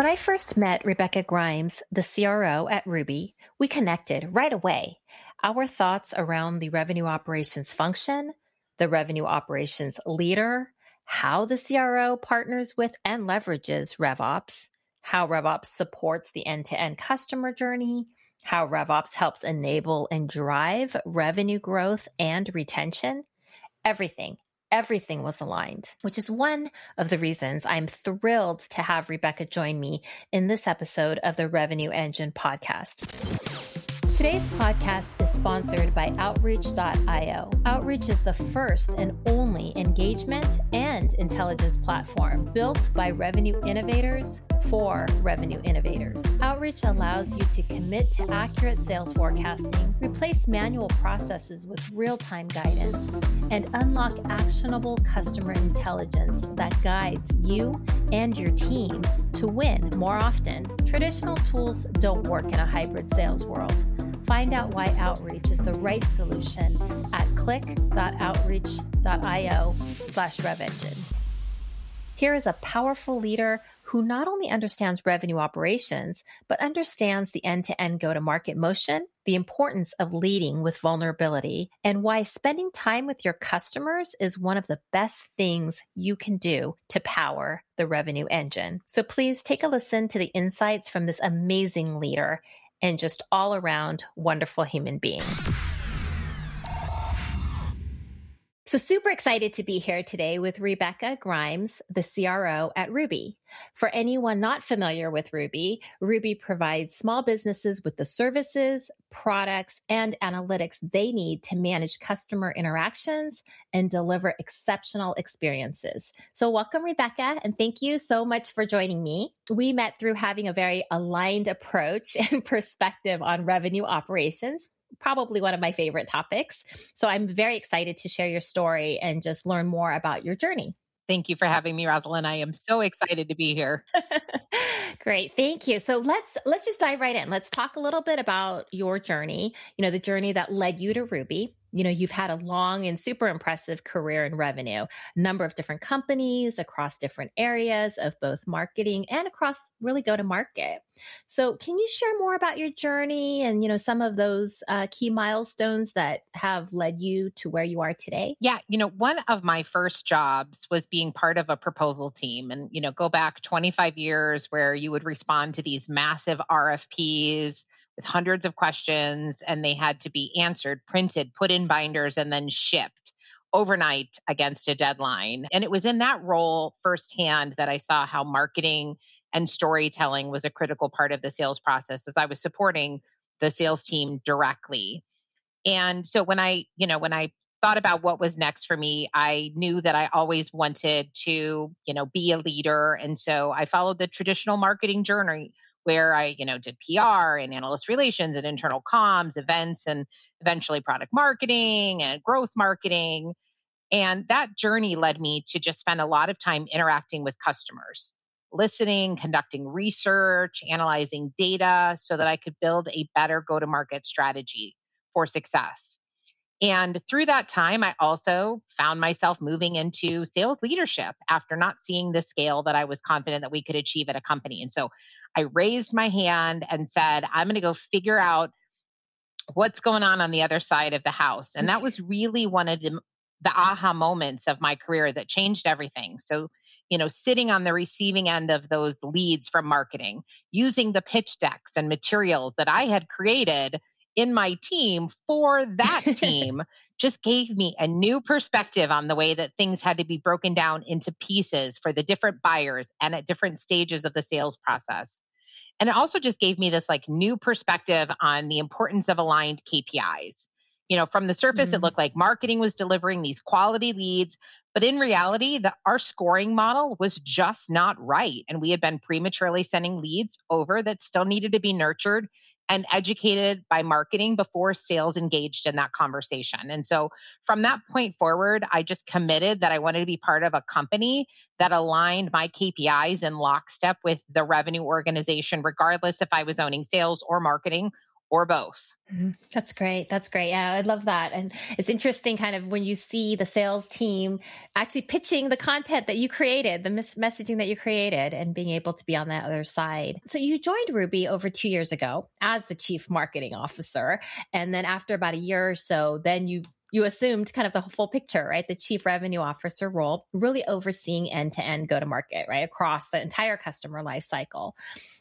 When I first met Rebecca Grimes, the CRO at Ruby, we connected right away. Our thoughts around the revenue operations function, the revenue operations leader, how the CRO partners with and leverages RevOps, how RevOps supports the end to end customer journey, how RevOps helps enable and drive revenue growth and retention. Everything everything was aligned, which is one of the reasons I'm thrilled to have Rebecca join me in this episode of the Revenue Engine podcast. Today's podcast is sponsored by Outreach.io. Outreach is the first and only engagement and intelligence platform built by revenue innovators for revenue innovators. Outreach allows you to commit to accurate sales forecasting, replace manual processes with real time guidance, and unlock actionable customer intelligence that guides you and your team to win more often. Traditional tools don't work in a hybrid sales world. Find out why outreach is the right solution at click.outreach.io slash revengine. Here is a powerful leader who not only understands revenue operations, but understands the end to end go to market motion, the importance of leading with vulnerability, and why spending time with your customers is one of the best things you can do to power the revenue engine. So please take a listen to the insights from this amazing leader and just all around wonderful human being. So, super excited to be here today with Rebecca Grimes, the CRO at Ruby. For anyone not familiar with Ruby, Ruby provides small businesses with the services, products, and analytics they need to manage customer interactions and deliver exceptional experiences. So, welcome, Rebecca, and thank you so much for joining me. We met through having a very aligned approach and perspective on revenue operations probably one of my favorite topics. So I'm very excited to share your story and just learn more about your journey. Thank you for having me, Rosalyn. I am so excited to be here. Great. Thank you. So let's let's just dive right in. Let's talk a little bit about your journey, you know, the journey that led you to Ruby you know you've had a long and super impressive career in revenue number of different companies across different areas of both marketing and across really go to market so can you share more about your journey and you know some of those uh, key milestones that have led you to where you are today? Yeah you know one of my first jobs was being part of a proposal team and you know go back 25 years where you would respond to these massive rfps with hundreds of questions and they had to be answered, printed, put in binders, and then shipped overnight against a deadline. And it was in that role firsthand that I saw how marketing and storytelling was a critical part of the sales process as I was supporting the sales team directly. And so when I, you know, when I thought about what was next for me, I knew that I always wanted to, you know, be a leader. And so I followed the traditional marketing journey where I, you know, did PR and analyst relations and internal comms, events, and eventually product marketing and growth marketing. And that journey led me to just spend a lot of time interacting with customers, listening, conducting research, analyzing data so that I could build a better go to market strategy for success. And through that time, I also found myself moving into sales leadership after not seeing the scale that I was confident that we could achieve at a company. And so I raised my hand and said, I'm going to go figure out what's going on on the other side of the house. And that was really one of the, the aha moments of my career that changed everything. So, you know, sitting on the receiving end of those leads from marketing, using the pitch decks and materials that I had created in my team for that team just gave me a new perspective on the way that things had to be broken down into pieces for the different buyers and at different stages of the sales process. And it also just gave me this like new perspective on the importance of aligned KPIs. You know, from the surface, mm-hmm. it looked like marketing was delivering these quality leads, But in reality, the, our scoring model was just not right. And we had been prematurely sending leads over that still needed to be nurtured and educated by marketing before sales engaged in that conversation. And so from that point forward, I just committed that I wanted to be part of a company that aligned my KPIs in lockstep with the revenue organization, regardless if I was owning sales or marketing or both. Mm-hmm. That's great. That's great. Yeah, I love that. And it's interesting kind of when you see the sales team actually pitching the content that you created, the mis- messaging that you created, and being able to be on that other side. So you joined Ruby over two years ago as the chief marketing officer. And then after about a year or so, then you you assumed kind of the full picture, right? The chief revenue officer role, really overseeing end to end go to market, right? Across the entire customer life cycle.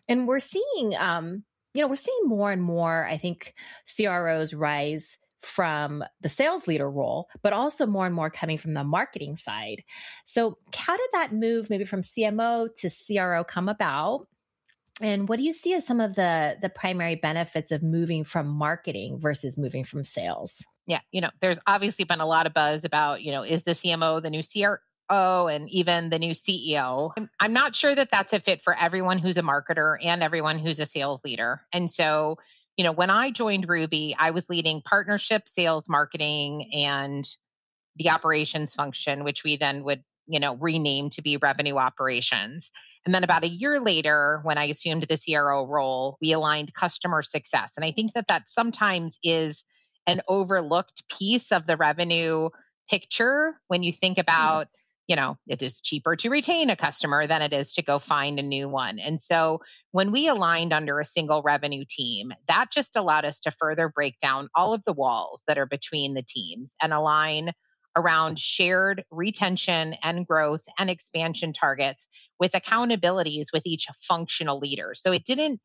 And we're seeing um, you know, we're seeing more and more, I think, CROs rise from the sales leader role, but also more and more coming from the marketing side. So, how did that move maybe from CMO to CRO come about? And what do you see as some of the the primary benefits of moving from marketing versus moving from sales? Yeah, you know, there's obviously been a lot of buzz about, you know, is the CMO the new CR, and even the new CEO. I'm not sure that that's a fit for everyone who's a marketer and everyone who's a sales leader. And so, you know, when I joined Ruby, I was leading partnership, sales, marketing, and the operations function, which we then would, you know, rename to be revenue operations. And then about a year later, when I assumed the CRO role, we aligned customer success. And I think that that sometimes is an overlooked piece of the revenue picture when you think hmm. about you know, it is cheaper to retain a customer than it is to go find a new one. And so when we aligned under a single revenue team, that just allowed us to further break down all of the walls that are between the teams and align around shared retention and growth and expansion targets with accountabilities with each functional leader. So it didn't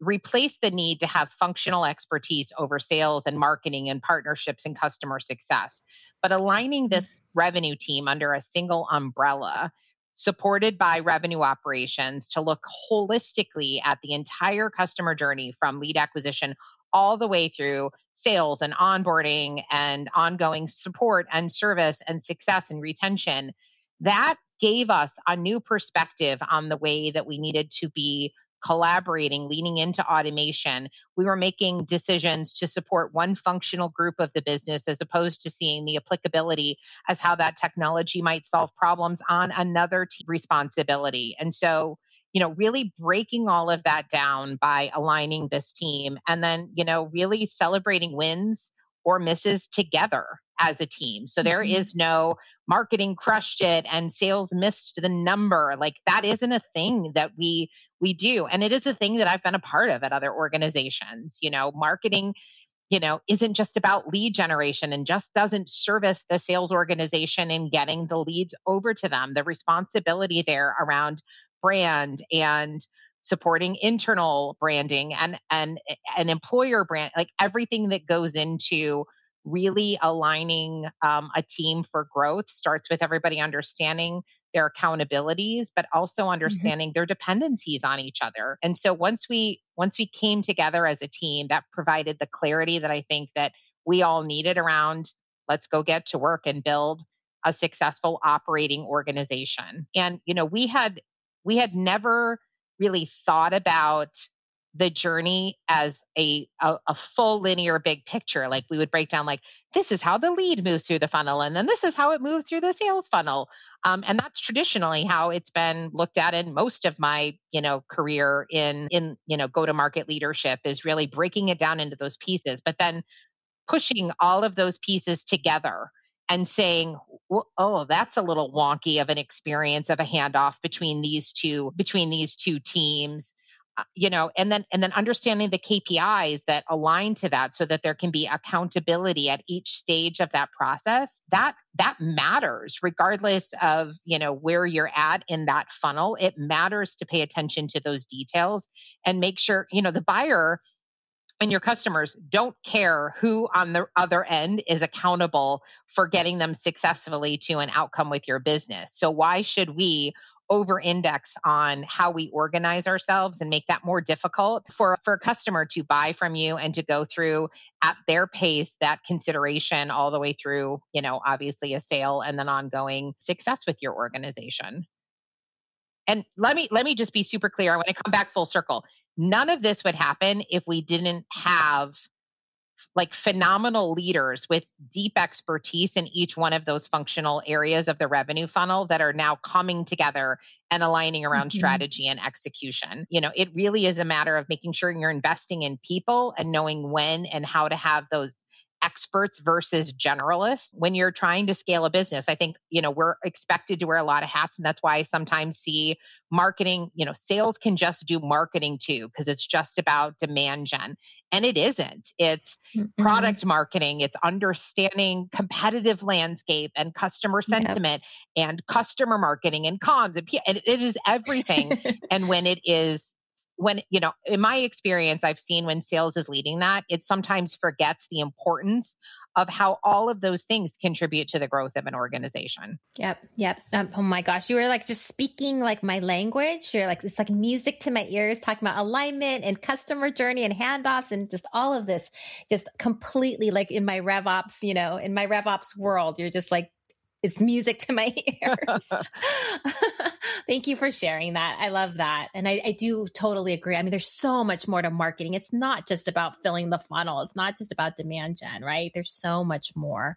replace the need to have functional expertise over sales and marketing and partnerships and customer success. But aligning mm-hmm. this revenue team under a single umbrella supported by revenue operations to look holistically at the entire customer journey from lead acquisition all the way through sales and onboarding and ongoing support and service and success and retention. That gave us a new perspective on the way that we needed to be collaborating, leaning into automation, we were making decisions to support one functional group of the business as opposed to seeing the applicability as how that technology might solve problems on another t- responsibility. And so, you know, really breaking all of that down by aligning this team and then, you know, really celebrating wins or misses together as a team. So there mm-hmm. is no marketing crushed it and sales missed the number. Like that isn't a thing that we we do. And it is a thing that I've been a part of at other organizations. You know, marketing you know isn't just about lead generation and just doesn't service the sales organization in getting the leads over to them the responsibility there around brand and supporting internal branding and and an employer brand like everything that goes into really aligning um, a team for growth starts with everybody understanding their accountabilities but also mm-hmm. understanding mm-hmm. their dependencies on each other and so once we once we came together as a team that provided the clarity that i think that we all needed around let's go get to work and build a successful operating organization and you know we had we had never really thought about the journey as a, a, a full linear big picture. Like we would break down like this is how the lead moves through the funnel, and then this is how it moves through the sales funnel. Um, and that's traditionally how it's been looked at in most of my you know career in in you know go to market leadership is really breaking it down into those pieces, but then pushing all of those pieces together and saying, "Oh, that's a little wonky of an experience of a handoff between these two between these two teams." Uh, you know and then and then understanding the kpis that align to that so that there can be accountability at each stage of that process that that matters regardless of you know where you're at in that funnel. It matters to pay attention to those details and make sure you know the buyer and your customers don't care who on the other end is accountable for getting them successfully to an outcome with your business. So why should we over index on how we organize ourselves and make that more difficult for, for a customer to buy from you and to go through at their pace that consideration all the way through, you know, obviously a sale and then ongoing success with your organization. And let me let me just be super clear. I want to come back full circle. None of this would happen if we didn't have like phenomenal leaders with deep expertise in each one of those functional areas of the revenue funnel that are now coming together and aligning around mm-hmm. strategy and execution. You know, it really is a matter of making sure you're investing in people and knowing when and how to have those experts versus generalists when you're trying to scale a business i think you know we're expected to wear a lot of hats and that's why i sometimes see marketing you know sales can just do marketing too because it's just about demand gen and it isn't it's mm-hmm. product marketing it's understanding competitive landscape and customer sentiment yep. and customer marketing and comms and, and it is everything and when it is when you know in my experience i've seen when sales is leading that it sometimes forgets the importance of how all of those things contribute to the growth of an organization. Yep. Yep. Um, oh my gosh. You were like just speaking like my language. You're like, it's like music to my ears, talking about alignment and customer journey and handoffs and just all of this, just completely like in my RevOps, you know, in my RevOps world, you're just like it's music to my ears. Thank you for sharing that. I love that. And I, I, do totally agree. I mean, there's so much more to marketing. It's not just about filling the funnel. It's not just about demand gen, right? There's so much more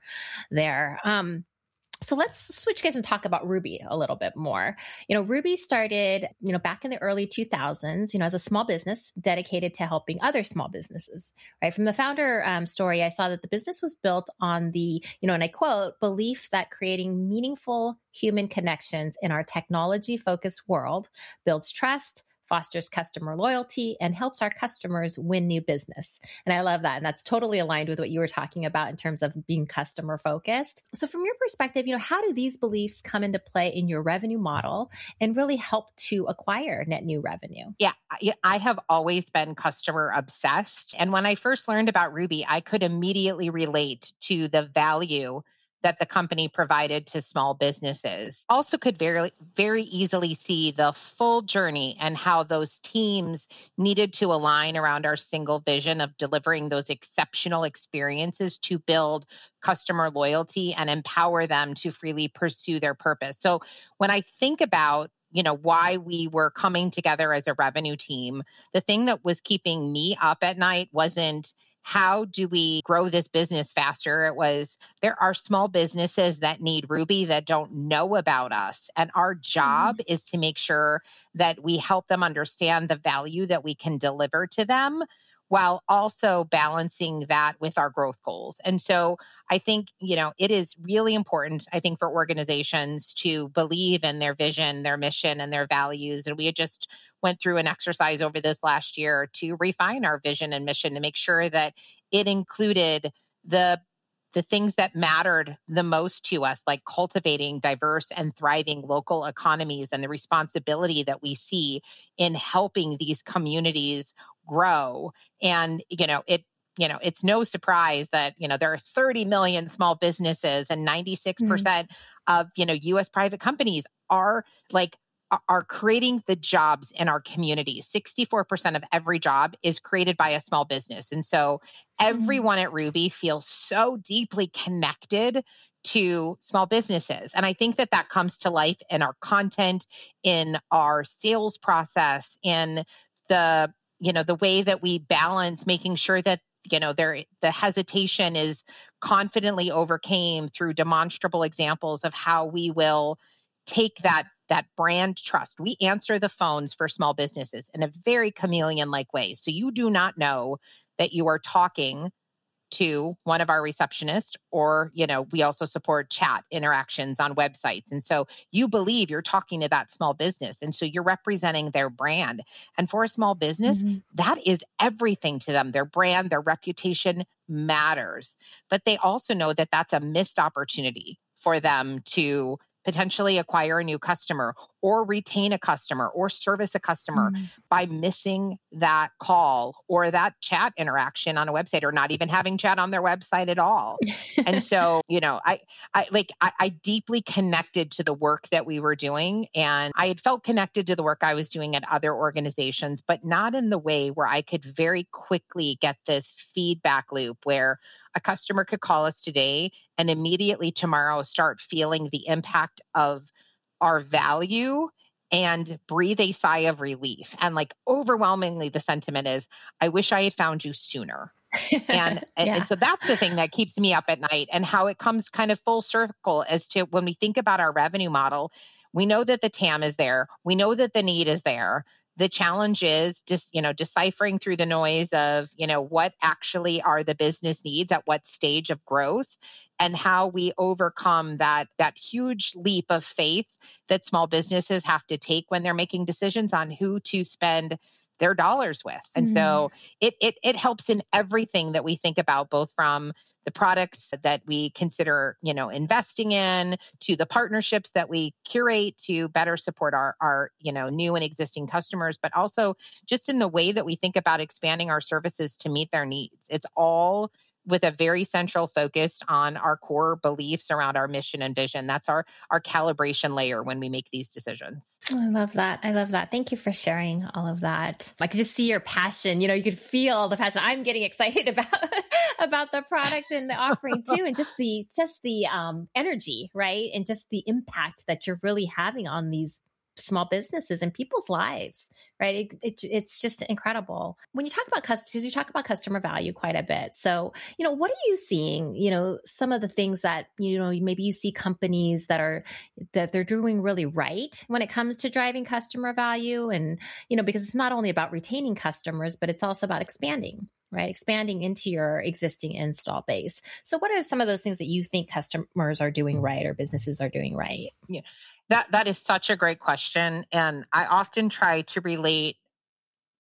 there. Um, so let's switch gears and talk about Ruby a little bit more. You know, Ruby started, you know, back in the early 2000s, you know, as a small business dedicated to helping other small businesses, right? From the founder um, story, I saw that the business was built on the, you know, and I quote, belief that creating meaningful human connections in our technology focused world builds trust, fosters customer loyalty, and helps our customers win new business. And I love that. And that's totally aligned with what you were talking about in terms of being customer focused. So, from your perspective, you know, how do these beliefs come into play in your revenue model and really help to acquire net new revenue? Yeah, I have always been customer obsessed. And when I first learned about Ruby, I could immediately relate to the value that the company provided to small businesses. Also, could very, very easily see the full journey and how those teams needed to align around our single vision of delivering those exceptional experiences to build customer loyalty and empower them to freely pursue their purpose. So, when I think about you know why we were coming together as a revenue team the thing that was keeping me up at night wasn't how do we grow this business faster? It was there are small businesses that need Ruby that don't know about us. And our job mm-hmm. is to make sure that we help them understand the value that we can deliver to them while also balancing that with our growth goals. And so I think, you know, it is really important, I think, for organizations to believe in their vision, their mission, and their values. And we just went through an exercise over this last year to refine our vision and mission to make sure that it included the the things that mattered the most to us, like cultivating diverse and thriving local economies and the responsibility that we see in helping these communities grow. And, you know, it you know, it's no surprise that, you know, there are 30 million small businesses and 96% mm-hmm. of, you know, US private companies are like are creating the jobs in our community. 64% of every job is created by a small business. And so mm-hmm. everyone at Ruby feels so deeply connected to small businesses. And I think that that comes to life in our content, in our sales process, in the you know the way that we balance making sure that you know there the hesitation is confidently overcame through demonstrable examples of how we will take that that brand trust. We answer the phones for small businesses in a very chameleon like way. So you do not know that you are talking to one of our receptionists or you know we also support chat interactions on websites. And so you believe you're talking to that small business and so you're representing their brand. And for a small business mm-hmm. that is everything to them. Their brand their reputation matters. But they also know that that's a missed opportunity for them to potentially acquire a new customer or retain a customer or service a customer mm. by missing that call or that chat interaction on a website or not even having chat on their website at all. and so, you know, I, I like, I, I deeply connected to the work that we were doing and I had felt connected to the work I was doing at other organizations, but not in the way where I could very quickly get this feedback loop where a customer could call us today and immediately tomorrow start feeling the impact of our value and breathe a sigh of relief. And like overwhelmingly, the sentiment is, I wish I had found you sooner. And, yeah. and, so that's the thing that keeps me up at night and how it comes kind of full circle as to when we think about our revenue model, we know that the TAM is there, we know that the need is there. The challenge is just, you know, deciphering through the noise of, you know, what actually are the business needs at what stage of growth and how we overcome that that huge leap of faith that small businesses have to take when they're making decisions on who to spend their dollars with. And mm. so it, it it helps in everything that we think about, both from the products that we consider, you know, investing in to the partnerships that we curate to better support our, our, you know, new and existing customers, but also just in the way that we think about expanding our services to meet their needs. It's all with a very central focus on our core beliefs around our mission and vision. That's our our calibration layer when we make these decisions. I love that. I love that. Thank you for sharing all of that. I could just see your passion. You know, you could feel the passion. I'm getting excited about about the product and the offering too, and just the just the um, energy, right, and just the impact that you're really having on these small businesses and people's lives, right? It, it, it's just incredible. When you talk about customers, you talk about customer value quite a bit. So, you know, what are you seeing? You know, some of the things that, you know, maybe you see companies that are, that they're doing really right when it comes to driving customer value. And, you know, because it's not only about retaining customers, but it's also about expanding right? Expanding into your existing install base. So, what are some of those things that you think customers are doing mm. right or businesses are doing right? Yeah. That that is such a great question, and I often try to relate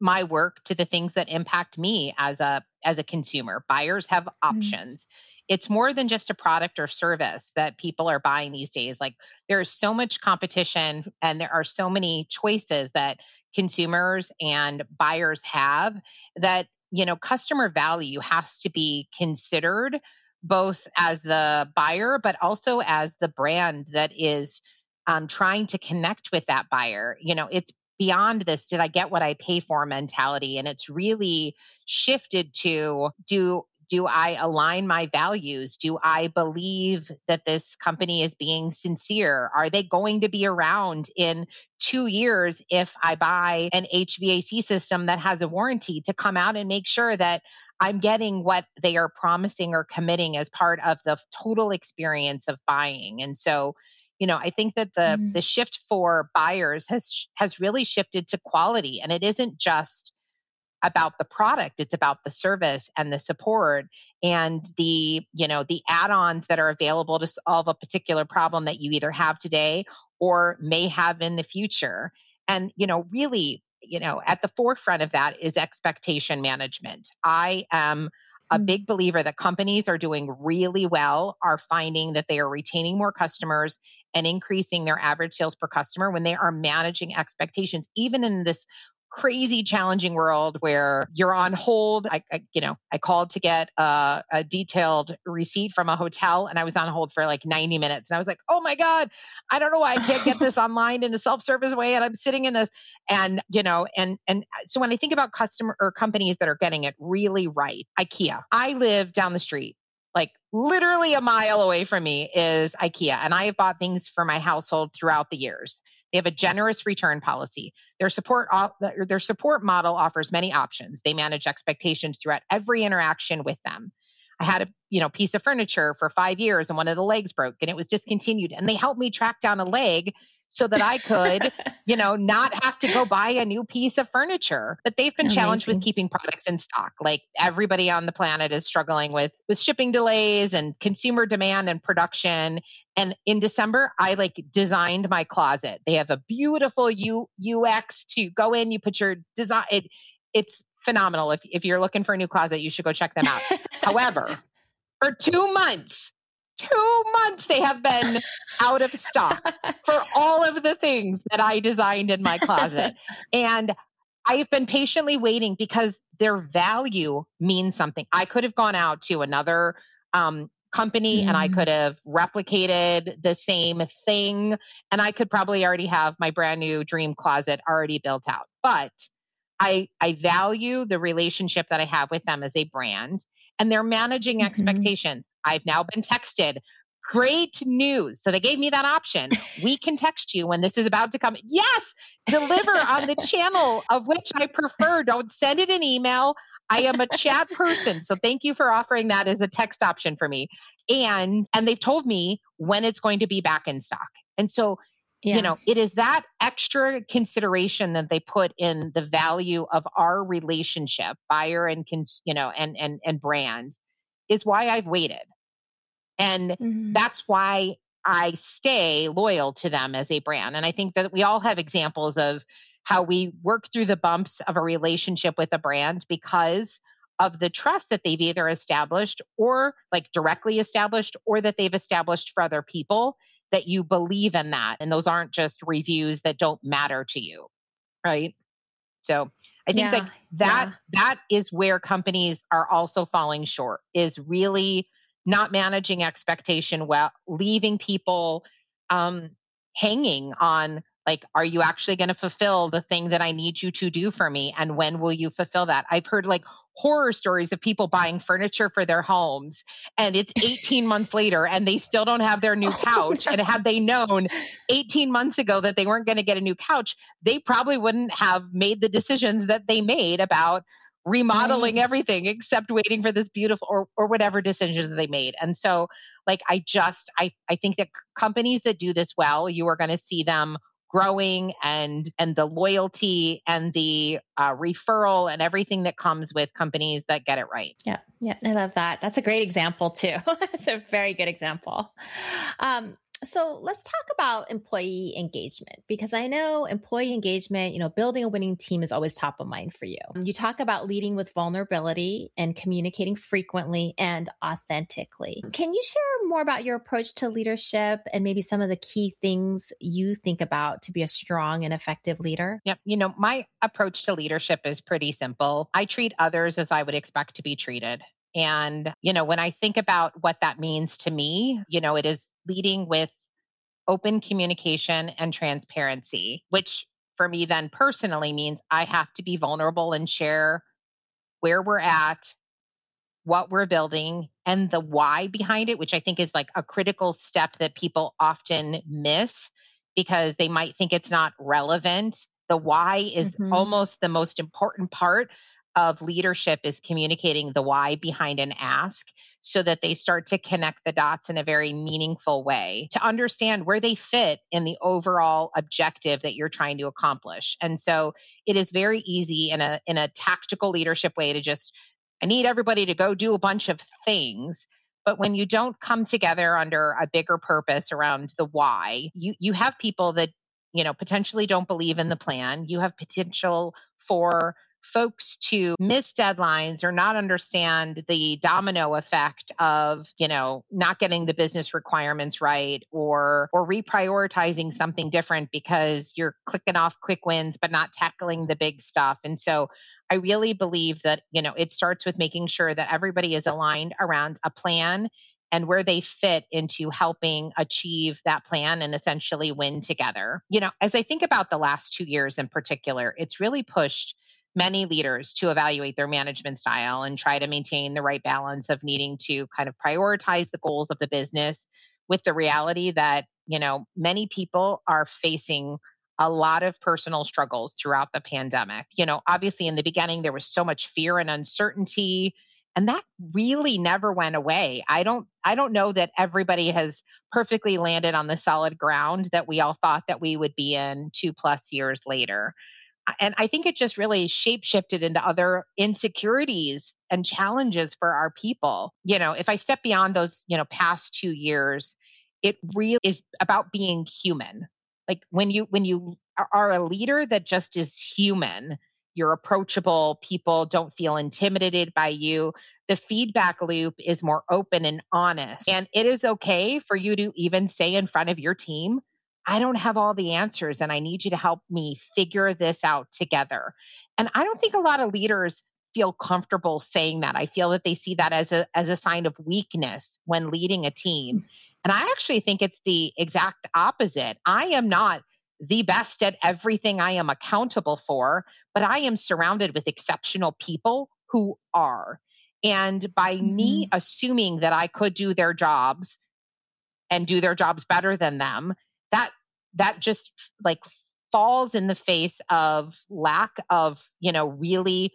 my work to the things that impact me as a as a consumer. Buyers have mm-hmm. options. Mm-hmm. It's more than just a product or service that people are buying these days. Like there is so much competition and there are so many choices that consumers and buyers have that you know customer value has to be considered both as the buyer but also as the brand that is um, trying to connect with that buyer. You know, it's beyond this did I get what I pay for mentality. And it's really shifted to do do I align my values? Do I believe that this company is being sincere? Are they going to be around in two years if I buy an HVAC system that has a warranty to come out and make sure that I'm getting what they are promising or committing as part of the total experience of buying? And so, you know i think that the mm. the shift for buyers has has really shifted to quality and it isn't just about the product it's about the service and the support and the you know the add-ons that are available to solve a particular problem that you either have today or may have in the future and you know really you know at the forefront of that is expectation management i am a mm. big believer that companies are doing really well are finding that they are retaining more customers and increasing their average sales per customer when they are managing expectations, even in this crazy challenging world where you're on hold. I, I you know i called to get a, a, detailed receipt from a hotel and i was on hold for like 90 minutes and i was like oh my god i don't know why i can't get this online in a self-service way and i'm sitting in this and you know and and uh, so when i think about customer or companies that are getting it really right ikea. I live down the street like literally a mile away from me is IKEA, and I have bought things for my household throughout the years. They have a generous return policy. Their support their support model offers many options. They manage expectations throughout every interaction with them. I had a you know piece of furniture for 5 years and one of the legs broke and it was discontinued and they helped me track down a leg so that I could, you know, not have to go buy a new piece of furniture. But they've been Amazing. challenged with keeping products in stock. Like everybody on the planet is struggling with with shipping delays and consumer demand and production. And in December, I like designed my closet. They have a beautiful U, UX to go in. You put your design. It, it's phenomenal. If if you're looking for a new closet, you should go check them out. However, for two months, two months they have been out of stock for all of the things that I designed in my closet. And I've been patiently waiting because their value means something. I could have gone out to another um, company mm. and I mm. could have replicated the same thing and I could probably already have my brand new dream closet already built out. But I I value the relationship that I have with them as a brand and they're managing mm-hmm. expectations. I've now been texted great news. So they gave me that option. We can text you when this is about to come. Yes, deliver on the channel of which I prefer. Don't send it an email. I am a chat person. So thank you for offering that as a text option for me. And and they've told me when it's going to be back in stock. And so yeah. you know, it is that extra consideration that they put in the value of our relationship, buyer and cons, you know, and and and brand is why I've waited. And mm-hmm. that's why I stay loyal to them as a brand. And I think that we all have examples of how we work through the bumps of a relationship with a brand because of the trust that they've either established or like directly established or that they've established for other people that you believe in that. And those aren't just reviews that don't matter to you. Right. So I think yeah, like that yeah. that is where companies are also falling short is really not managing expectation well, leaving people um, hanging on like are you actually going to fulfill the thing that i need you to do for me and when will you fulfill that i've heard like horror stories of people buying furniture for their homes and it's 18 months later and they still don't have their new oh, couch oh, no. and had they known 18 months ago that they weren't going to get a new couch they probably wouldn't have made the decisions that they made about remodeling right. everything except waiting for this beautiful or or whatever decisions they made. And so like I just I I think that companies that do this well, you are going to see them growing and and the loyalty and the uh, referral and everything that comes with companies that get it right. Yeah yeah i love that. That's a great example too. It's a very good example. Um, so let's talk about employee engagement because I know employee engagement, you know, building a winning team is always top of mind for you. You talk about leading with vulnerability and communicating frequently and authentically. Can you share more about your approach to leadership and maybe some of the key things you think about to be a strong and effective leader? Yep. You know, my approach to leadership is pretty simple. I treat others as I would expect to be treated. And, you know, when I think about what that means to me, you know, it is leading with open communication and transparency, which for me then personally means I have to be vulnerable and share where we're at, what we're building, and the why behind it, which I think is like a critical step that people often miss because they might think it's not relevant. The why is mm-hmm. almost the most important part of leadership is communicating the why behind an ask so that they start to connect the dots in a very meaningful way to understand where they fit in the overall objective that you're trying to accomplish. And so it is very easy in a in a tactical leadership way to just I need everybody to go do a bunch of things but when you don't come together under a bigger purpose around the why you you have people that you know potentially don't believe in the plan you have potential for folks to miss deadlines or not understand the domino effect of, you know, not getting the business requirements right or or reprioritizing something different because you're clicking off quick wins but not tackling the big stuff. And so I really believe that, you know, it starts with making sure that everybody is aligned around a plan and where they fit into helping achieve that plan and essentially win together. You know, as I think about the last two years in particular, it's really pushed many leaders to evaluate their management style and try to maintain the right balance of needing to kind of prioritize the goals of the business with the reality that, you know, many people are facing a lot of personal struggles throughout the pandemic. You know, obviously in the beginning there was so much fear and uncertainty and that really never went away. I don't I don't know that everybody has perfectly landed on the solid ground that we all thought that we would be in 2 plus years later and I think it just really shape shifted into other insecurities and challenges for our people. You know, if I step beyond those, you know, past two years, it really is about being human. Like when you when you are a leader that just is human you're approachable, people don't feel intimidated by you. The feedback loop is more open and honest. And it is okay for you to even say in front of your team, I don't have all the answers and I need you to help me figure this out together. And I don't think a lot of leaders feel comfortable saying that. I feel that they see that as a as a sign of weakness when leading a team. And I actually think it's the exact opposite. I am not the best at everything I am accountable for, but I am surrounded with exceptional people who are. And by mm-hmm. me assuming that I could do their jobs and do their jobs better than them, that that just like falls in the face of lack of, you know, really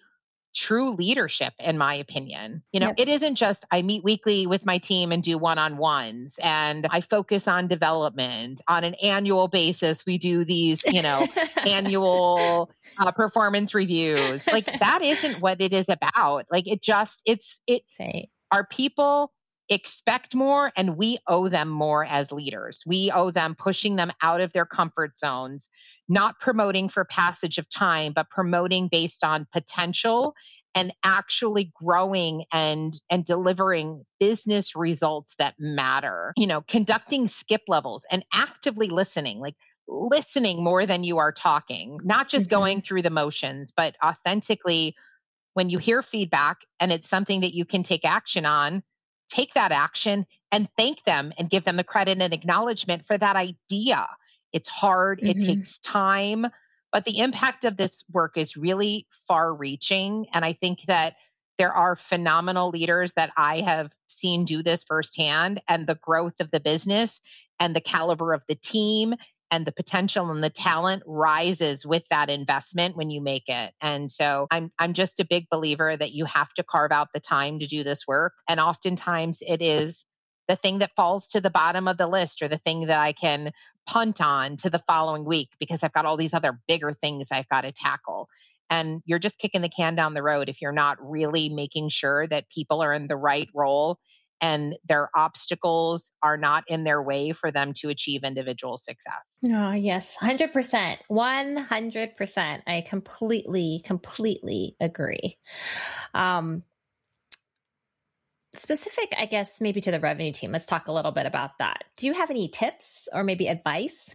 true leadership, in my opinion. You know, yep. it isn't just I meet weekly with my team and do one on ones and I focus on development on an annual basis. We do these, you know, annual uh, performance reviews. Like that isn't what it is about. Like it just, it's, it's, right. our people expect more and we owe them more as leaders. We owe them pushing them out of their comfort zones not promoting for passage of time, but promoting based on potential and actually growing and and delivering business results that matter you know conducting skip levels and actively listening like listening more than you are talking not just mm-hmm. going through the motions but authentically when you hear feedback and it's something that you can take action on take that action and thank them and give them the credit and acknowledgement for that idea it's hard, mm-hmm. it takes time, but the impact of this work is really far reaching. And I think that there are phenomenal leaders that I have seen do this firsthand, and the growth of the business and the caliber of the team and the potential and the talent rises with that investment when you make it. And so I'm I'm just a big believer that you have to carve out the time to do this work. And oftentimes it is the thing that falls to the bottom of the list or the thing that I can punt on to the following week because I've got all these other bigger things I've got to tackle. And you're just kicking the can down the road if you're not really making sure that people are in the right role and their obstacles are not in their way for them to achieve individual success. Oh, yes, 100%. 100%. I completely, completely agree. Um, specific, I guess, maybe to the revenue team, let's talk a little bit about that. Do you have any tips or maybe advice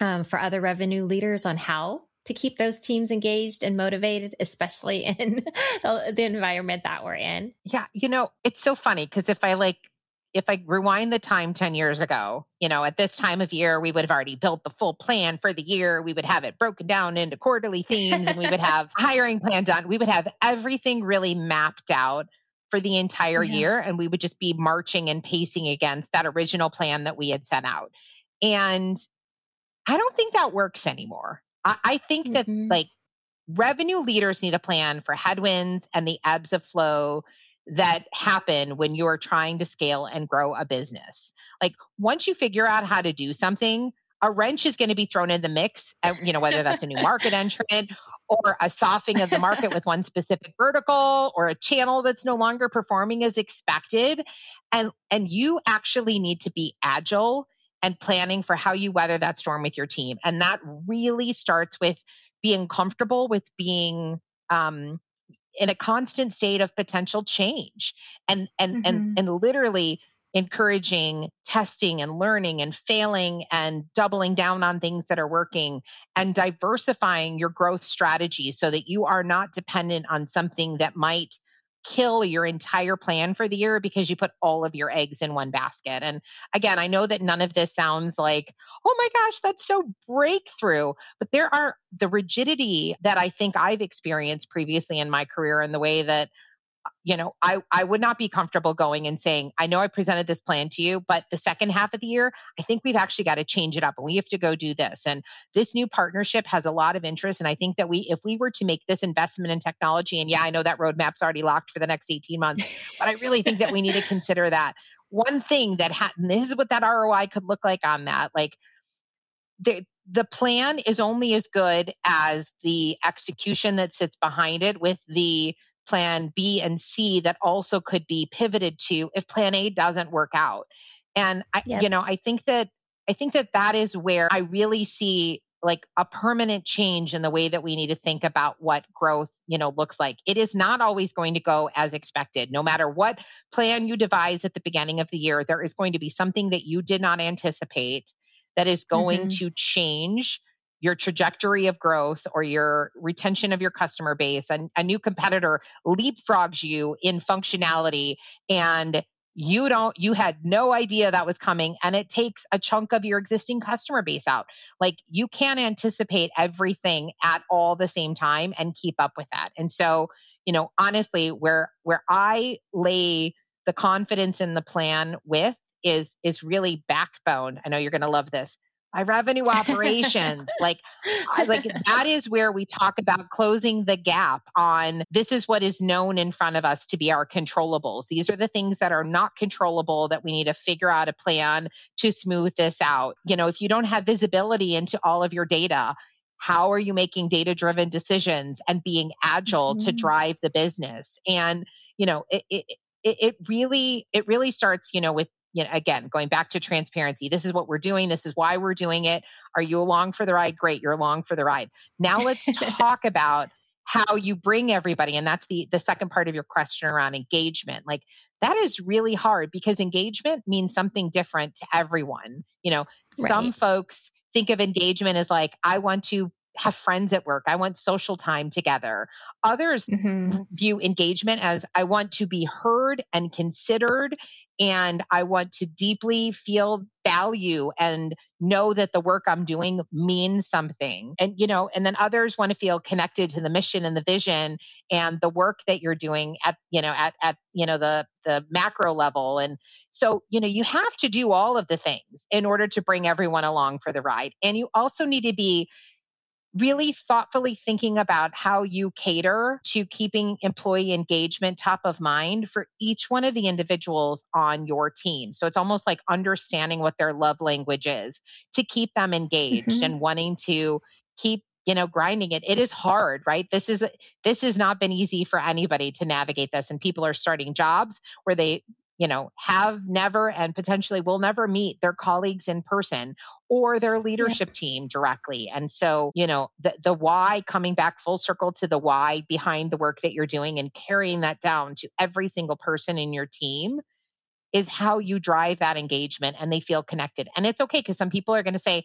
um, for other revenue leaders on how to keep those teams engaged and motivated, especially in the environment that we're in? Yeah, you know, it's so funny because if I like, if I rewind the time 10 years ago, you know, at this time of year, we would have already built the full plan for the year. We would have it broken down into quarterly themes and we would have hiring plan done. We would have everything really mapped out for the entire yeah. year and we would just be marching and pacing against that original plan that we had set out and i don't think that works anymore i, I think mm-hmm. that like revenue leaders need a plan for headwinds and the ebbs of flow that happen when you're trying to scale and grow a business like once you figure out how to do something a wrench is going to be thrown in the mix and, you know whether that's a new market entrant or a softening of the market with one specific vertical or a channel that's no longer performing as expected. And and you actually need to be agile and planning for how you weather that storm with your team. And that really starts with being comfortable with being um, in a constant state of potential change. And and mm-hmm. and and literally encouraging testing and learning and failing and doubling down on things that are working and diversifying your growth strategy so that you are not dependent on something that might kill your entire plan for the year because you put all of your eggs in one basket. And again, I know that none of this sounds like, oh my gosh, that's so breakthrough. But there are the rigidity that I think I've experienced previously in my career and the way that you know, I, I would not be comfortable going and saying, I know I presented this plan to you, but the second half of the year, I think we've actually got to change it up and we have to go do this. And this new partnership has a lot of interest. And I think that we, if we were to make this investment in technology, and yeah, I know that roadmap's already locked for the next 18 months, but I really think that we need to consider that. One thing that ha- this is what that ROI could look like on that. Like the, the plan is only as good as the execution that sits behind it with the plan B and C that also could be pivoted to if plan A doesn't work out. And I, yep. you know, I think that I think that that is where I really see like a permanent change in the way that we need to think about what growth you know looks like it is not always going to go as expected no matter what plan you devise at the beginning of the year there is going to be something that you did not anticipate that is going mm-hmm. to change your trajectory of growth or your retention of your customer base and a new competitor leapfrogs you in functionality and you don't you had no idea that was coming and it takes a chunk of your existing customer base out. Like you can't anticipate everything at all the same time and keep up with that. And so you know honestly where where i lay the confidence in the plan with is is really backbone i know you're going to love this my revenue operations like I, like that is where we talk about closing the gap on this is what is known in front of us to be our controllables. These are the things that are not controllable that we need to figure out a plan to smooth this out. You know if you don't have visibility into all of your data how are you making data driven decisions and being agile mm-hmm. to drive the business? And you know it, it it really it really starts you know with you know, again, going back to transparency, this is what we're doing. This is why we're doing it. Are you along for the ride? Great, you're along for the ride. Now let's talk about how you bring everybody and that's the the second part of your question around engagement like that is really hard because engagement means something different to everyone you know right. some folks think of engagement as like i want to have friends at work. I want social time together. Others mm-hmm. view engagement as I want to be heard and considered and I want to deeply feel value and know that the work I'm doing means something. And, you know, and then others want to feel connected to the mission and the vision and the work that you're doing at, you know, at, at, you know, the, the macro level. And so, you know, you have to do all of the things in order to bring everyone along for the ride. And you also need to be really thoughtfully thinking about how you cater to keeping employee engagement top of mind for each one of the individuals on your team. So it's almost like understanding what their love language is to keep them engaged mm-hmm. and wanting to keep you know grinding it it is hard right this is this has not been easy for anybody to navigate this and people are starting jobs where they you know, have never and potentially will never meet their colleagues in person or their leadership team directly. And so, you know, the, the why coming back full circle to the why behind the work that you're doing and carrying that down to every single person in your team is how you drive that engagement and they feel connected. And it's okay because some people are going to say,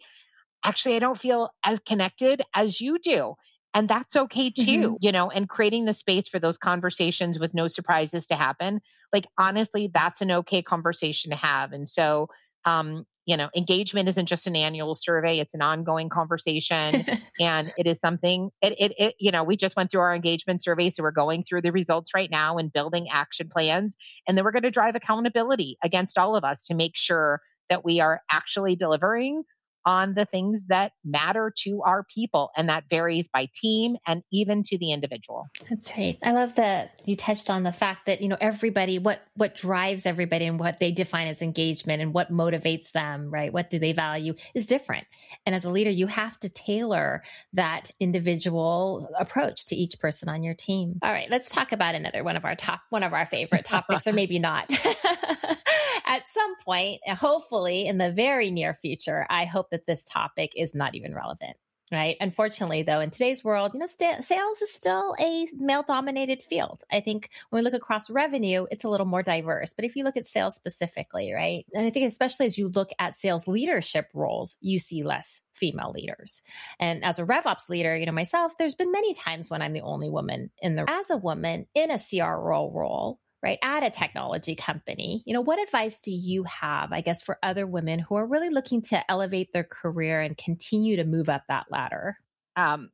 actually, I don't feel as connected as you do. And that's okay too, mm-hmm. you know, and creating the space for those conversations with no surprises to happen. Like, honestly, that's an okay conversation to have. And so, um, you know, engagement isn't just an annual survey, it's an ongoing conversation. and it is something, it, it, it, you know, we just went through our engagement survey. So we're going through the results right now and building action plans. And then we're going to drive accountability against all of us to make sure that we are actually delivering on the things that matter to our people. And that varies by team and even to the individual. That's right. I love that you touched on the fact that, you know, everybody, what, what drives everybody and what they define as engagement and what motivates them, right? What do they value is different. And as a leader, you have to tailor that individual approach to each person on your team. All right, let's talk about another one of our top, one of our favorite topics, or maybe not. At some point, uh, hopefully in the very near future, I hope that this topic is not even relevant right? Unfortunately, though, in today's world, you know, st- sales is still a male dominated field. I think when we look across revenue, it's a little more diverse. But if you look at sales specifically, right? And I think especially as you look at sales leadership roles, you see less female leaders. And as a RevOps leader, you know, myself, there's been many times when I'm the only woman in the as a woman in a CRO role right, at a technology company, you know, what advice do you have, I guess, for other women who are really looking to elevate their career and continue to move up that ladder? Um,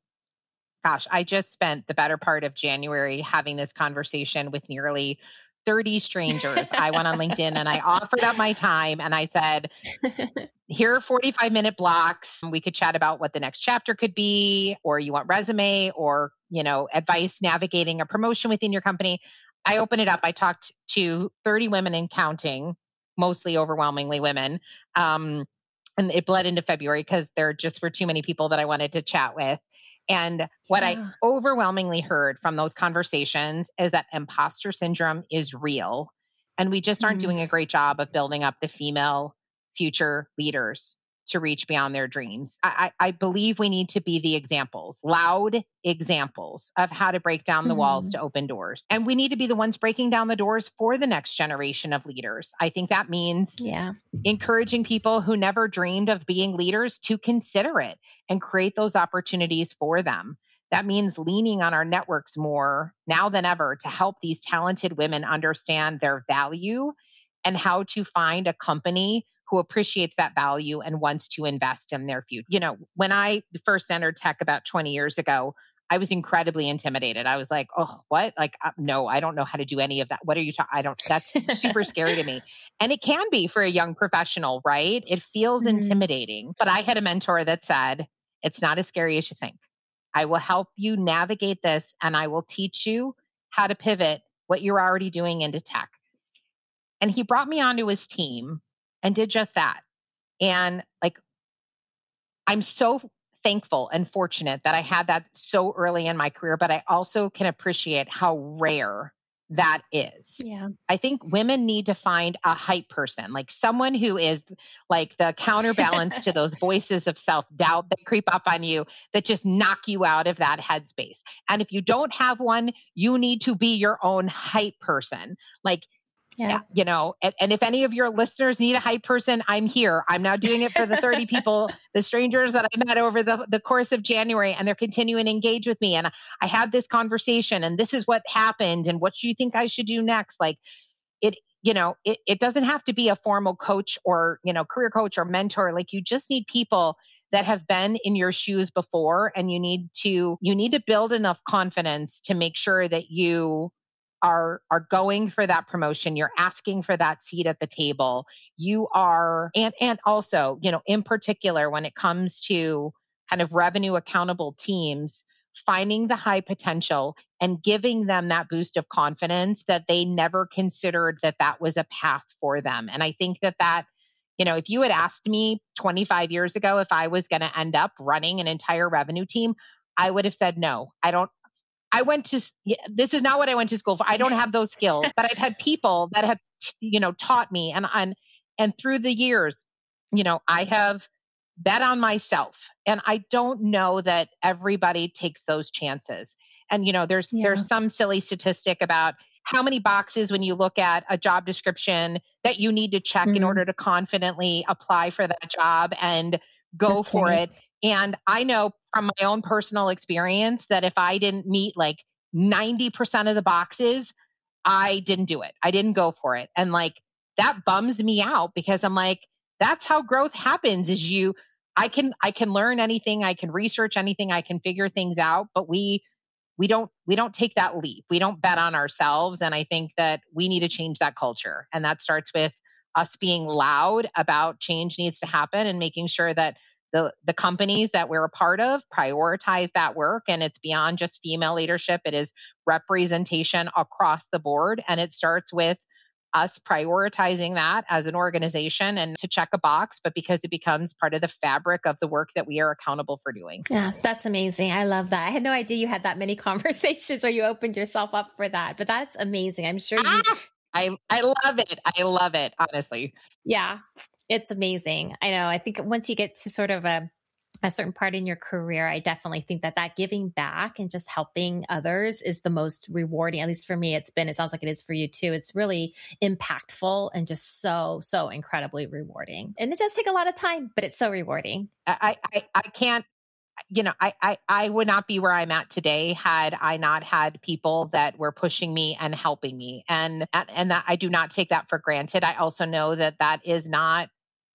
gosh, I just spent the better part of January having this conversation with nearly 30 strangers. I went on LinkedIn and I offered up my time and I said, here are 45 minute blocks. We could chat about what the next chapter could be, or you want resume or, you know, advice navigating a promotion within your company. I opened it up. I talked to 30 women and counting, mostly overwhelmingly women. Um, and it bled into February because there just were too many people that I wanted to chat with. And what yeah. I overwhelmingly heard from those conversations is that imposter syndrome is real. And we just aren't mm. doing a great job of building up the female future leaders to reach beyond their dreams. I, I, believe we need to be the examples, loud examples of how to break down the mm-hmm. walls to open doors. And we need to be the ones breaking down the doors for the next generation of leaders. I think that means yeah. encouraging people who never dreamed of being leaders to consider it and create those opportunities for them. That means leaning on our networks more now than ever to help these talented women understand their value and how to find a company who appreciates that value and wants to invest in their future. You know, when I first entered tech about 20 years ago, I was incredibly intimidated. I was like, "Oh, what? Like, uh, no, I don't know how to do any of that. What are you talking? I don't. That's super scary to me." And it can be for a young professional, right? It feels mm-hmm. intimidating. But I had a mentor that said, "It's not as scary as you think. I will help you navigate this, and I will teach you how to pivot what you're already doing into tech." And he brought me onto his team and did just that. And like, I'm so thankful and fortunate that I had that so early in my career, but I also can appreciate how rare that is. Yeah. I think women need to find a hype person, like someone who is like the counterbalance to those voices of self doubt that creep up on you that just knock you out of that headspace. And if you don't have one, you need to be your own hype person. Like yeah. Eh, you know, and, and, if any of your listeners need a hype person, I'm here. I'm now doing it for the 30 people, the strangers that I met over the, the course of January, and they're continuing to engage with me. And I had this conversation, and this is what happened, and what do you think I should do next? Like, it, you know, it, it doesn't have to be a formal coach or, you know, career coach or mentor. Like, you just need people that have been in your shoes before and you need to you need to build enough confidence to make sure that you are are going for that promotion you're asking for that seat at the table you are and and also you know in particular when it comes to kind of revenue accountable teams finding the high potential and giving them that boost of confidence that they never considered that that was a path for them and i think that that you know if you had asked me 25 years ago if i was going to end up running an entire revenue team I would have said no. I don't I went to this is not what I went to school for. I don't have those skills, but I've had people that have you know taught me and and and through the years, you know, I have bet on myself. And I don't know that everybody takes those chances. And you know, there's yeah. there's some silly statistic about how many boxes when you look at a job description that you need to check mm-hmm. in order to confidently apply for that job and go That's for right. it. And I know from my own personal experience that if I didn't meet like 90% of the boxes, I didn't do it. I didn't go for it. And like that bums me out because I'm like, that's how growth happens is you I can I can learn anything, I can research anything, I can figure things out, but we we don't we don't take that leap. We don't bet on ourselves and I think that we need to change that culture. And that starts with us being loud about change needs to happen and making sure that the the companies that we're a part of prioritize that work and it's beyond just female leadership it is representation across the board and it starts with us prioritizing that as an organization and to check a box, but because it becomes part of the fabric of the work that we are accountable for doing. Yeah, that's amazing. I love that. I had no idea you had that many conversations or you opened yourself up for that, but that's amazing. I'm sure you. Ah, I, I love it. I love it, honestly. Yeah. It's amazing. I know. I think once you get to sort of a a certain part in your career, I definitely think that that giving back and just helping others is the most rewarding. At least for me, it's been. It sounds like it is for you too. It's really impactful and just so so incredibly rewarding. And it does take a lot of time, but it's so rewarding. I I, I can't you know, I, I I would not be where I'm at today had I not had people that were pushing me and helping me, and and that I do not take that for granted. I also know that that is not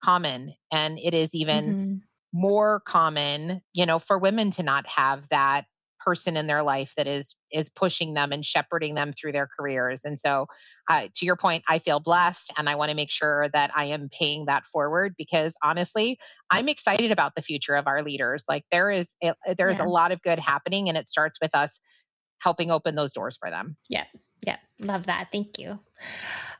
common and it is even mm-hmm. more common you know for women to not have that person in their life that is is pushing them and shepherding them through their careers and so uh, to your point i feel blessed and i want to make sure that i am paying that forward because honestly i'm excited about the future of our leaders like there is there's yeah. a lot of good happening and it starts with us helping open those doors for them yeah yeah, love that. Thank you.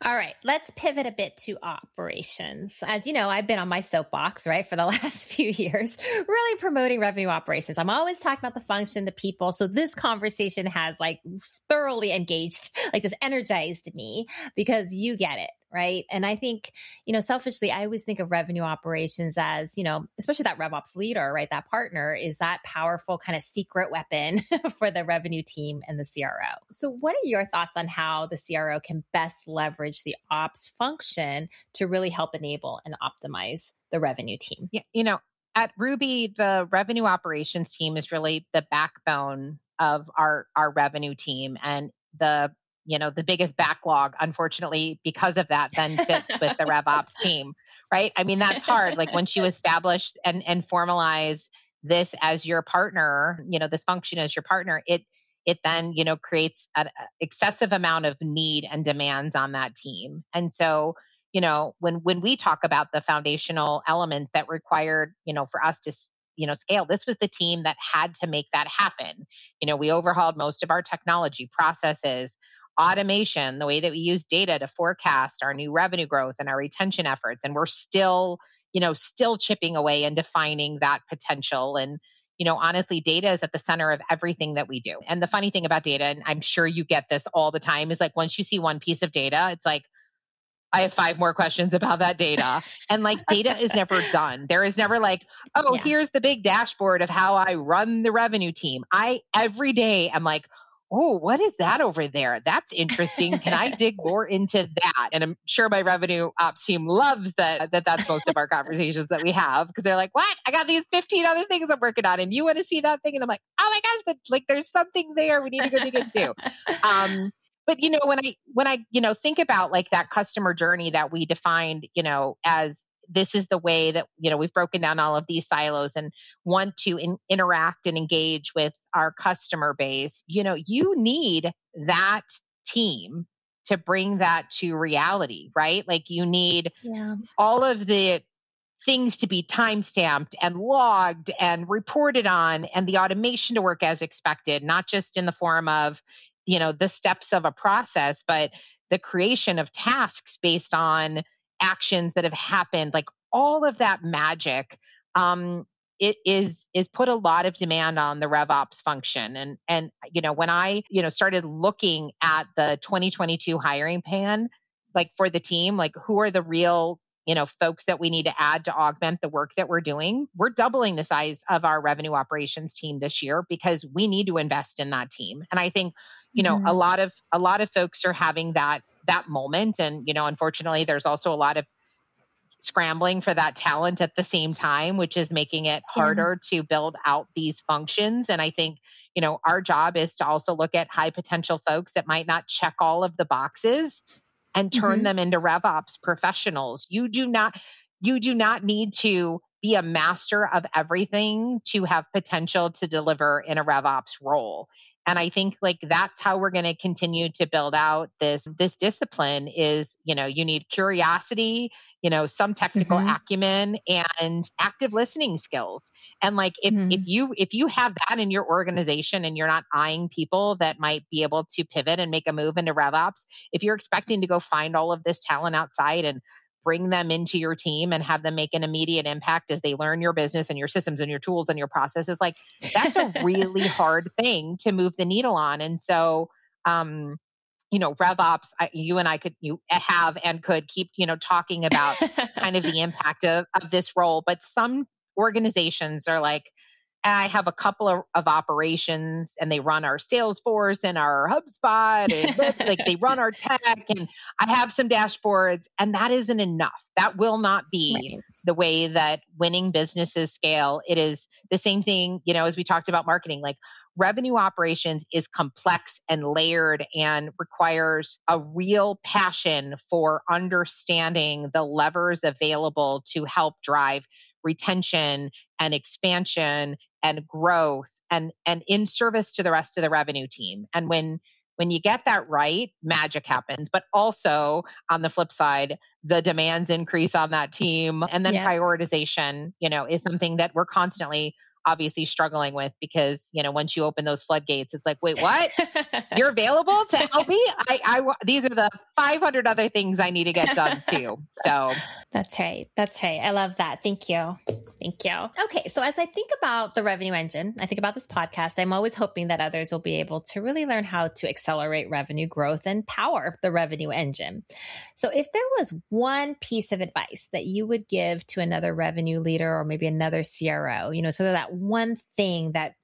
All right, let's pivot a bit to operations. As you know, I've been on my soapbox, right, for the last few years, really promoting revenue operations. I'm always talking about the function, the people. So this conversation has like thoroughly engaged, like just energized me because you get it. Right? And I think, you know, selfishly, I always think of revenue operations as, you know, especially that RevOps leader, right? That partner is that powerful kind of secret weapon for the revenue team and the CRO. So, what are your thoughts on how the CRO can best leverage the ops function to really help enable and optimize the revenue team? Yeah, you know, at Ruby, the revenue operations team is really the backbone of our our revenue team and the you know the biggest backlog unfortunately because of that then sits with the revops team right? I mean that's hard. Like once you establish and and formalize this as your partner you know this function as your partner it it then you know creates an uh, excessive amount of need and demands on that team. And so you know when when we talk about the foundational elements that required you know for us to you know scale this was the team that had to make that happen. You know we overhauled most of our technology processes automation the way that we use data to forecast our new revenue growth and our retention efforts and we're still you know still chipping away and defining that potential and you know honestly data is at the center of everything that we do and the funny thing about data and i'm sure you get this all the time is like once you see one piece of data it's like I have five more questions about that data. And like data is never done. There is never like, oh, yeah. here's the big dashboard of how I run the revenue team. I every day I'm like, oh, what is that over there? That's interesting. Can I dig more into that? And I'm sure my revenue ops team loves that, that that's most of our conversations that we have because they're like, what? I got these 15 other things I'm working on and you want to see that thing? And I'm like, oh my gosh, but like there's something there we need to go dig into. Um, but you know when i when i you know think about like that customer journey that we defined you know as this is the way that you know we've broken down all of these silos and want to in, interact and engage with our customer base you know you need that team to bring that to reality right like you need yeah. all of the things to be time stamped and logged and reported on and the automation to work as expected not just in the form of you know the steps of a process but the creation of tasks based on actions that have happened like all of that magic um, it is is put a lot of demand on the RevOps function. And and you know, when I, you know, started looking at the 2022 hiring plan, like for the team, like who are the real, you know, folks that we need to add to augment the work that we're doing, we're doubling the size of our revenue operations team this year because we need to invest in that team. And I think you know mm-hmm. a lot of a lot of folks are having that that moment and you know unfortunately there's also a lot of scrambling for that talent at the same time which is making it harder yeah. to build out these functions and i think you know our job is to also look at high potential folks that might not check all of the boxes and turn mm-hmm. them into revops professionals you do not you do not need to be a master of everything to have potential to deliver in a revops role and i think like that's how we're going to continue to build out this this discipline is you know you need curiosity you know some technical mm-hmm. acumen and active listening skills and like if, mm-hmm. if you if you have that in your organization and you're not eyeing people that might be able to pivot and make a move into revops if you're expecting to go find all of this talent outside and bring them into your team and have them make an immediate impact as they learn your business and your systems and your tools and your processes like that's a really hard thing to move the needle on. And so um you know revops I, you and i could you have and could keep you know talking about kind of the impact of, of this role but some organizations are like I have a couple of, of, operations and they run our Salesforce and our HubSpot and like they run our tech and I have some dashboards and that isn't enough. That will not be right. the way that winning businesses scale. It is the same thing, you know, as we talked about marketing, like revenue operations is complex and layered and requires a real passion for understanding the levers available to help drive retention and expansion and growth and and in service to the rest of the revenue team. And when when you get that right magic happens. But also on the flip side the demands increase on that team. And then yeah. prioritization you know is something that we're constantly obviously struggling with because, you know, once you open those floodgates, it's like, wait, what? You're available to help me? I, I, these are the 500 other things I need to get done too. So that's right. That's right. I love that. Thank you. Thank you. Okay. So as I think about the revenue engine, I think about this podcast, I'm always hoping that others will be able to really learn how to accelerate revenue growth and power the revenue engine. So if there was one piece of advice that you would give to another revenue leader or maybe another CRO, you know, so that one thing that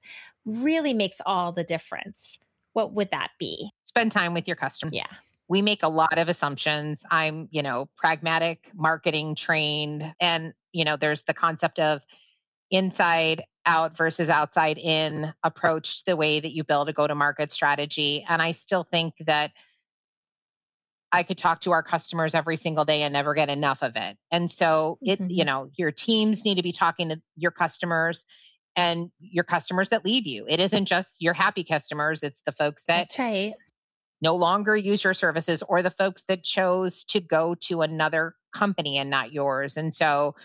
really makes all the difference, what would that be? Spend time with your customer. Yeah we make a lot of assumptions. I'm, you know, pragmatic marketing trained. And, you know, there's the concept of inside out versus outside in approach the way that you build a go to market strategy. And I still think that I could talk to our customers every single day and never get enough of it. And so it, mm-hmm. you know, your teams need to be talking to your customers and your customers that leave you. It isn't just your happy customers, it's the folks that That's right no longer use your services or the folks that chose to go to another company and not yours. And so,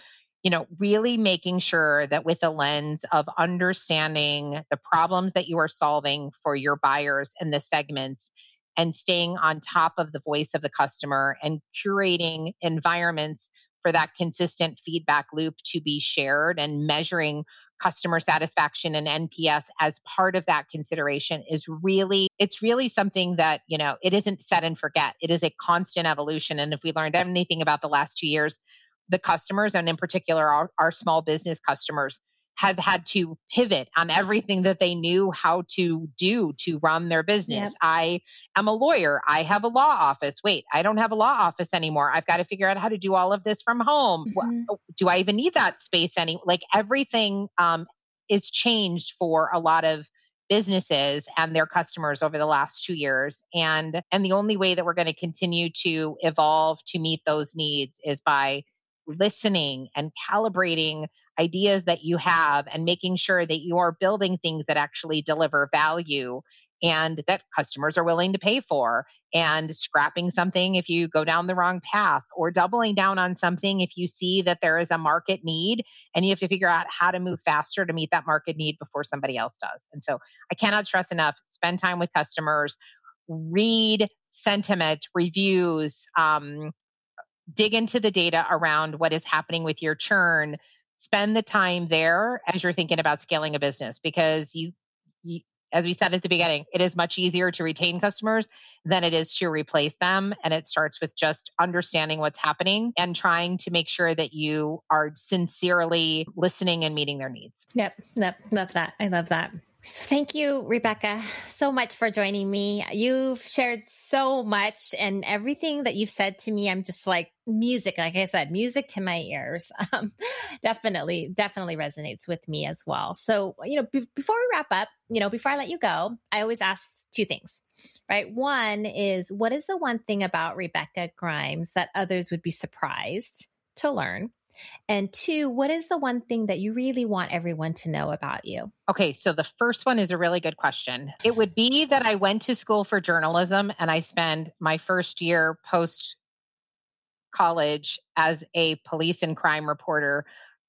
you know, really making sure that with a lens of understanding the problems that you are solving for your buyers and the segments and staying on top of the voice of the customer and curating environments for that consistent feedback loop to be shared and measuring customer satisfaction and NPS as part of that consideration is really, it's really something that, you know, it isn't set and forget. It is a constant evolution. And if we learned anything about the last two years, the customers, and in particular our, our small business customers, have had to pivot on everything that they knew how to do to run their business. Yep. I am a lawyer. I have a law office. Wait, I don't have a law office anymore. I've got to figure out how to do all of this from home. Mm-hmm. Do I even need that space any like everything um, is changed for a lot of businesses and their customers over the last 2 years and and the only way that we're going to continue to evolve to meet those needs is by listening and calibrating ideas that you have and making sure that you are building things that actually deliver value and that customers are willing to pay for and scrapping something if you go down the wrong path or doubling down on something if you see that there is a market need and you have to figure out how to move faster to meet that market need before somebody else does. And so I cannot stress enough spend time with customers, read sentiment, reviews, um, dig into the data around what is happening with your churn spend the time there as you're thinking about scaling a business because you, you as we said at the beginning, it is much easier to retain customers than it is to replace them. And it starts with just understanding what's happening and trying to make sure that you are sincerely listening and meeting their needs. Yep. Yep. Love that. I love that. So thank you, Rebecca, so much for joining me. You've shared so much, and everything that you've said to me, I'm just like music. Like I said, music to my ears. Um, definitely, definitely resonates with me as well. So, you know, b- before we wrap up, you know, before I let you go, I always ask two things, right? One is what is the one thing about Rebecca Grimes that others would be surprised to learn? And two, what is the one thing that you really want everyone to know about you? Okay, so the first one is a really good question. It would be that I went to school for journalism and I spent my first year post college as a police and crime reporter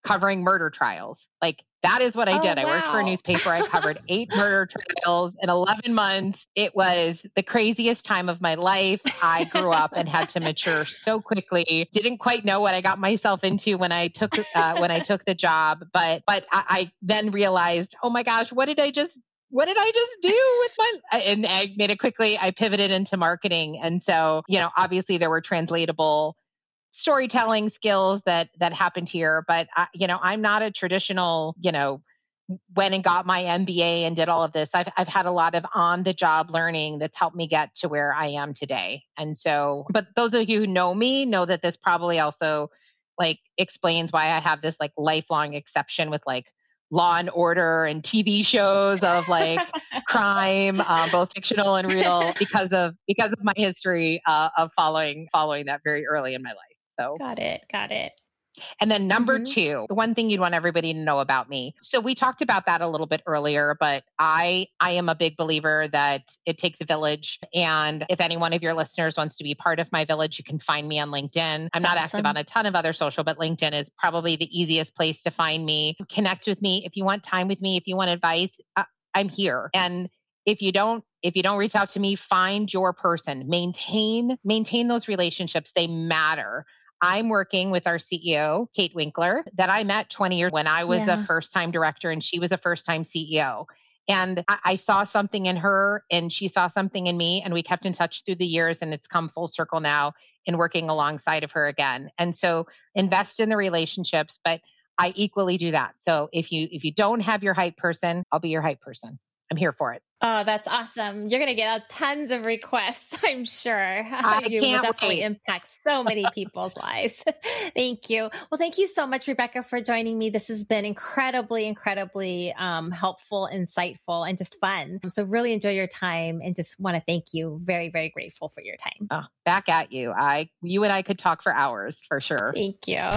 covering murder trials. Like that is what I did. Oh, wow. I worked for a newspaper. I covered eight murder trials in 11 months. It was the craziest time of my life. I grew up and had to mature so quickly. Didn't quite know what I got myself into when I took uh, when I took the job, but but I, I then realized, oh my gosh, what did I just what did I just do with my and I made it quickly. I pivoted into marketing. And so, you know, obviously there were translatable storytelling skills that that happened here but I, you know i'm not a traditional you know went and got my mba and did all of this. I've, I've had a lot of on the job learning that's helped me get to where i am today. And so but those of you who know me know that this probably also like explains why i have this like lifelong exception with like law and order and tv shows of like crime um, both fictional and real because of because of my history uh, of following following that very early in my life so got it, got it. And then number mm-hmm. two, the one thing you'd want everybody to know about me. So we talked about that a little bit earlier, but I I am a big believer that it takes a village. And if any one of your listeners wants to be part of my village, you can find me on LinkedIn. I'm not awesome. active on a ton of other social, but LinkedIn is probably the easiest place to find me. Connect with me if you want time with me, if you want advice. I, I'm here. And if you don't if you don't reach out to me find your person maintain maintain those relationships they matter i'm working with our ceo kate winkler that i met 20 years when i was yeah. a first time director and she was a first time ceo and I, I, saw something in her and she saw something in me and we kept in touch through the years and it's come full circle now in working alongside of her again. And so invest in the relationships but i equally do that. So if you if you don't have your hype person i'll be your hype person I'm here for it. Oh, that's awesome. You're going to get tons of requests, I'm sure. I you will definitely wait. impact so many people's lives. thank you. Well, thank you so much, Rebecca, for joining me. This has been incredibly, incredibly um, helpful, insightful, and just fun. So, really enjoy your time and just want to thank you. Very, very grateful for your time. Oh, back at you. I, you and I could talk for hours for sure. Thank you.